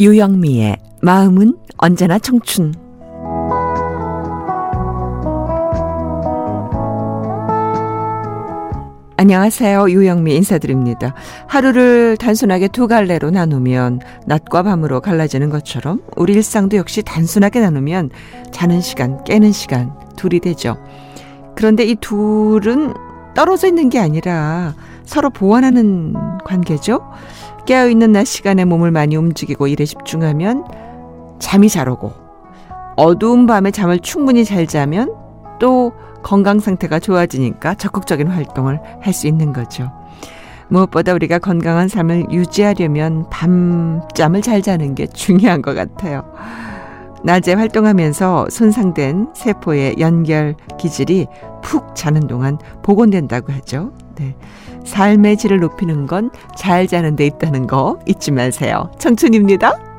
유영미의 마음은 언제나 청춘. 안녕하세요. 유영미 인사드립니다. 하루를 단순하게 두 갈래로 나누면 낮과 밤으로 갈라지는 것처럼 우리 일상도 역시 단순하게 나누면 자는 시간, 깨는 시간 둘이 되죠. 그런데 이 둘은 떨어져 있는 게 아니라 서로 보완하는 관계죠. 깨어있는 낮 시간에 몸을 많이 움직이고 일에 집중하면 잠이 잘 오고 어두운 밤에 잠을 충분히 잘 자면 또 건강 상태가 좋아지니까 적극적인 활동을 할 수 있는 거죠. 무엇보다 우리가 건강한 삶을 유지하려면 밤잠을 잘 자는 게 중요한 것 같아요. 낮에 활동하면서 손상된 세포의 연결 기질이 푹 자는 동안 복원된다고 하죠. 네. 삶의 질을 높이는 건 잘 자는 데 있다는 거 잊지 마세요. 청춘입니다.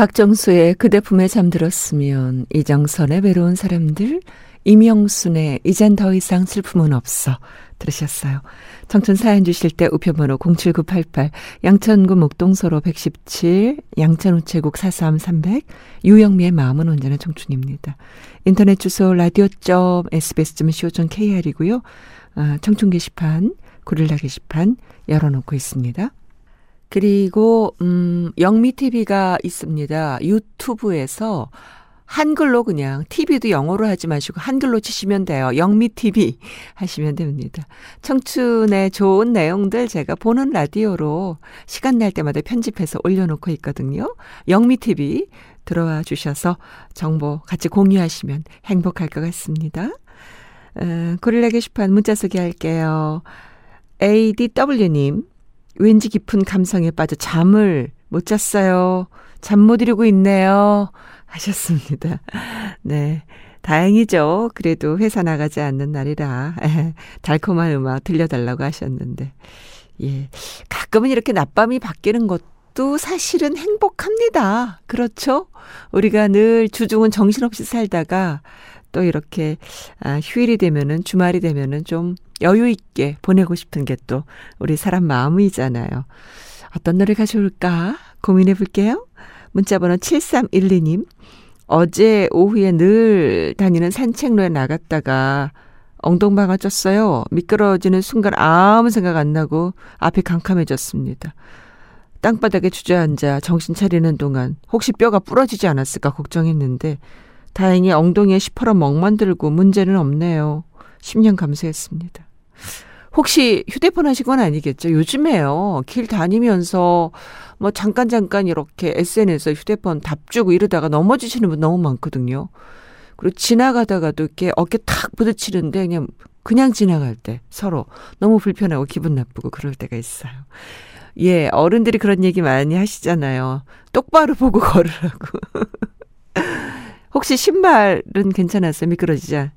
박정수의 그대 품에 잠들었으면 이정선의 외로운 사람들 임영순의 이젠 더 이상 슬픔은 없어 들으셨어요. 청춘 사연 주실 때 우편번호 07988 양천구 목동서로 117 양천 우체국 43300 유영미의 마음은 언제나 청춘입니다. 인터넷 주소 라디오.sbs.co.kr이고요. 아, 청춘 게시판 고릴라 게시판 열어놓고 있습니다. 그리고 음 영미 TV가 있습니다. 유튜브에서 한글로 그냥 TV도 영어로 하지 마시고 한글로 치시면 돼요. 영미 TV 하시면 됩니다. 청춘의 좋은 내용들 제가 보는 라디오로 시간 날 때마다 편집해서 올려놓고 있거든요. 영미 TV 들어와 주셔서 정보 같이 공유하시면 행복할 것 같습니다. 어, 고릴라 게시판 문자 소개할게요. ADW님, 왠지 깊은 감성에 빠져 잠을 못 잤어요. 잠 못 이루고 있네요. 하셨습니다. 네. 다행이죠. 그래도 회사 나가지 않는 날이라 달콤한 음악 들려달라고 하셨는데. 예. 가끔은 이렇게 낮밤이 바뀌는 것도 사실은 행복합니다. 그렇죠? 우리가 늘 주중은 정신없이 살다가 또 이렇게 아, 휴일이 되면은 주말이 되면은 좀 여유 있게 보내고 싶은 게 또 우리 사람 마음이잖아요. 어떤 노래가 좋을까 고민해 볼게요. 문자번호 7312님. 어제 오후에 늘 다니는 산책로에 나갔다가 엉덩방아 쪘어요. 미끄러지는 순간 아무 생각 안 나고 앞이 캄캄해졌습니다. 땅바닥에 주저앉아 정신 차리는 동안 혹시 뼈가 부러지지 않았을까 걱정했는데 다행히 엉덩이에 시퍼런 멍만 들고 문제는 없네요. 10년 감수했습니다. 혹시 휴대폰 하신 건 아니겠죠? 요즘에요. 길 다니면서 뭐 잠깐 잠깐 이렇게 SNS에 휴대폰 답 주고 이러다가 넘어지시는 분 너무 많거든요. 그리고 지나가다가도 이렇게 어깨 탁 부딪히는데 그냥 그냥 지나갈 때 서로 너무 불편하고 기분 나쁘고 그럴 때가 있어요. 예, 어른들이 그런 얘기 많이 하시잖아요. 똑바로 보고 걸으라고. 혹시 신발은 괜찮았어요? 미끄러지자.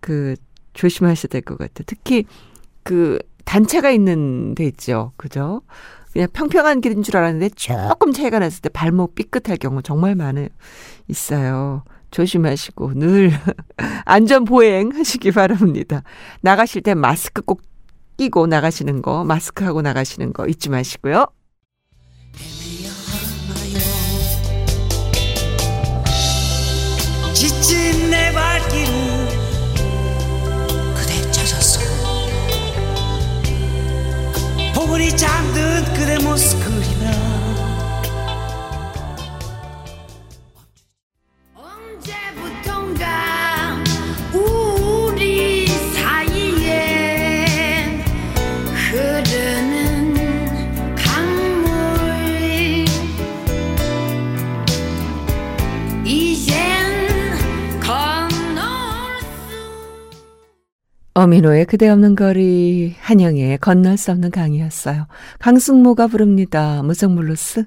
그, 조심하셔야 될 것 같아요. 특히 그 단차가 있는 데 있죠. 그죠? 그냥 평평한 길인 줄 알았는데 조금 차이가 났을 때 발목 삐끗할 경우 정말 많아요. 있어요. 조심하시고 늘 안전 보행 하시기 바랍니다. 나가실 때 마스크 꼭 끼고 나가시는 거, 마스크 하고 나가시는 거 잊지 마시고요. 지친 내 발길을 어미노의 그대 없는 거리, 한영의 건널 수 없는 강이었어요. 강승모가 부릅니다. 무성블루스.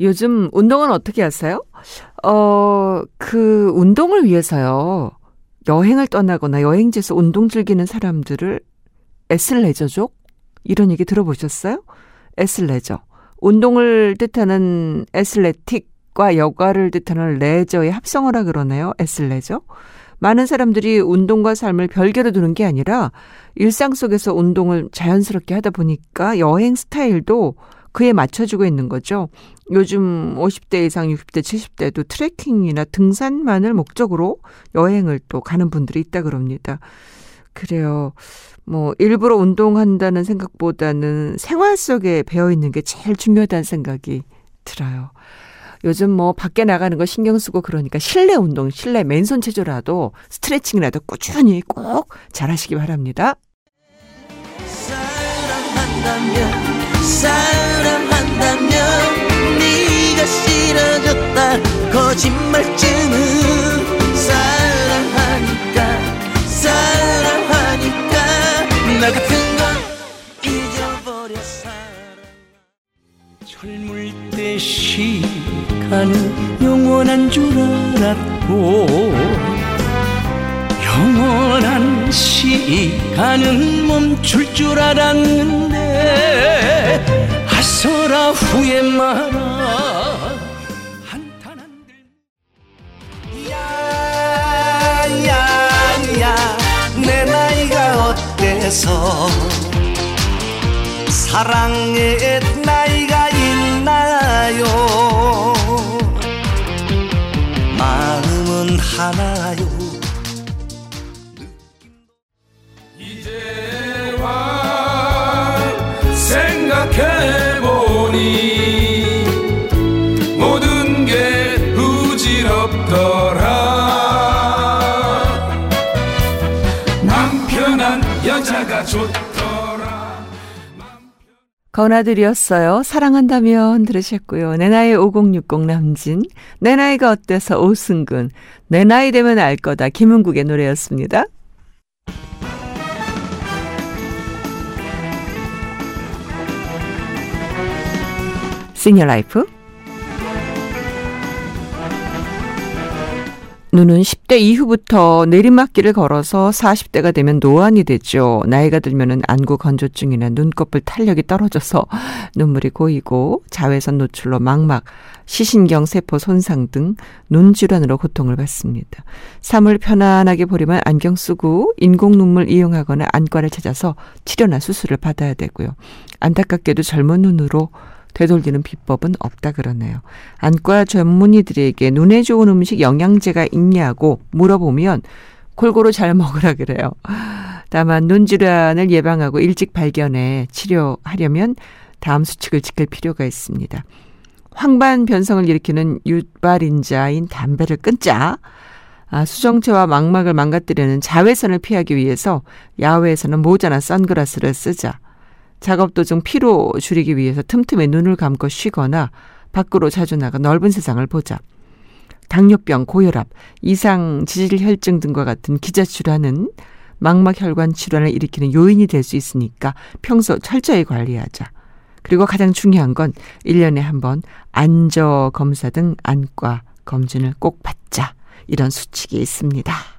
요즘 운동은 어떻게 하세요? 어, 그 운동을 위해서요. 여행을 떠나거나 여행지에서 운동 즐기는 사람들을 에슬레저족? 이런 얘기 들어보셨어요? 에슬레저. 운동을 뜻하는 에슬레틱과 여가를 뜻하는 레저의 합성어라 그러네요. 에슬레저. 많은 사람들이 운동과 삶을 별개로 두는 게 아니라 일상 속에서 운동을 자연스럽게 하다 보니까 여행 스타일도 그에 맞춰주고 있는 거죠. 요즘 50대 이상 60대 70대도 트레킹이나 등산만을 목적으로 여행을 또 가는 분들이 있다 그럽니다. 그래요. 뭐 일부러 운동한다는 생각보다는 생활 속에 배어 있는 게 제일 중요하다는 생각이 들어요. 요즘 뭐 밖에 나가는 거 신경 쓰고 그러니까 실내 운동, 실내 맨손 체조라도 스트레칭이라도 꾸준히 꼭 잘하시기 바랍니다. 사랑한다면 네가 싫어졌다. 거짓말쯤은 사랑하니까 사랑하니까 나 같은 건 잊어버려 젊을 때 시간은 영원한 줄 알았고 영원한 시간은 멈출 줄 알았는데 아서라 후회 마라 한탄한 들 야야야 내 나이가 어때서? 사랑의 좋더라 건아들이었어요. 사랑한다면 들으셨고요. 내 나이 5060 남진, 내 나이가 어때서 오승근, 내 나이 되면 알 거다 김은국의 노래였습니다. 시니어 라이프 눈은 10대 이후부터 내리막길을 걸어서 40대가 되면 노안이 되죠. 나이가 들면은 안구 건조증이나 눈꺼풀 탄력이 떨어져서 눈물이 고이고 자외선 노출로 망막, 시신경 세포 손상 등 눈질환으로 고통을 받습니다. 삶을 편안하게 보려면 안경 쓰고 인공 눈물 이용하거나 안과를 찾아서 치료나 수술을 받아야 되고요. 안타깝게도 젊은 눈으로 되돌리는 비법은 없다 그러네요. 안과 전문의들에게 눈에 좋은 음식 영양제가 있냐고 물어보면 골고루 잘 먹으라 그래요. 다만 눈 질환을 예방하고 일찍 발견해 치료하려면 다음 수칙을 지킬 필요가 있습니다. 황반 변성을 일으키는 유발인자인 담배를 끊자. 아, 수정체와 망막을 망가뜨리는 자외선을 피하기 위해서 야외에서는 모자나 선글라스를 쓰자. 작업 도중 피로 줄이기 위해서 틈틈이 눈을 감고 쉬거나 밖으로 자주 나가 넓은 세상을 보자. 당뇨병, 고혈압, 이상 지질혈증 등과 같은 기저질환은 망막혈관 질환을 일으키는 요인이 될 수 있으니까 평소 철저히 관리하자. 그리고 가장 중요한 건 1년에 한 번 안저 검사 등 안과 검진을 꼭 받자. 이런 수칙이 있습니다.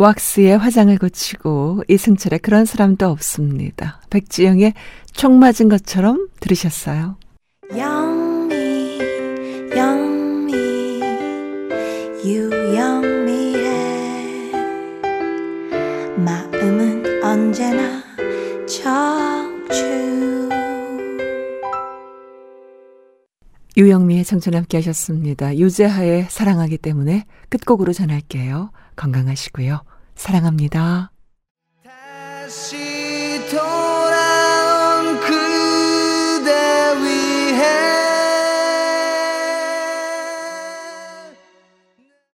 왁스에 화장을 고치고 이승철의 그런 사람도 없습니다. 백지영의 총 맞은 것처럼 들으셨어요. 영미 영미 유영미의 마음은 언제나 청춘 유영미의 청춘 함께 하셨습니다. 유재하의 사랑하기 때문에 끝곡으로 전할게요. 건강하시고요. 사랑합니다. 다시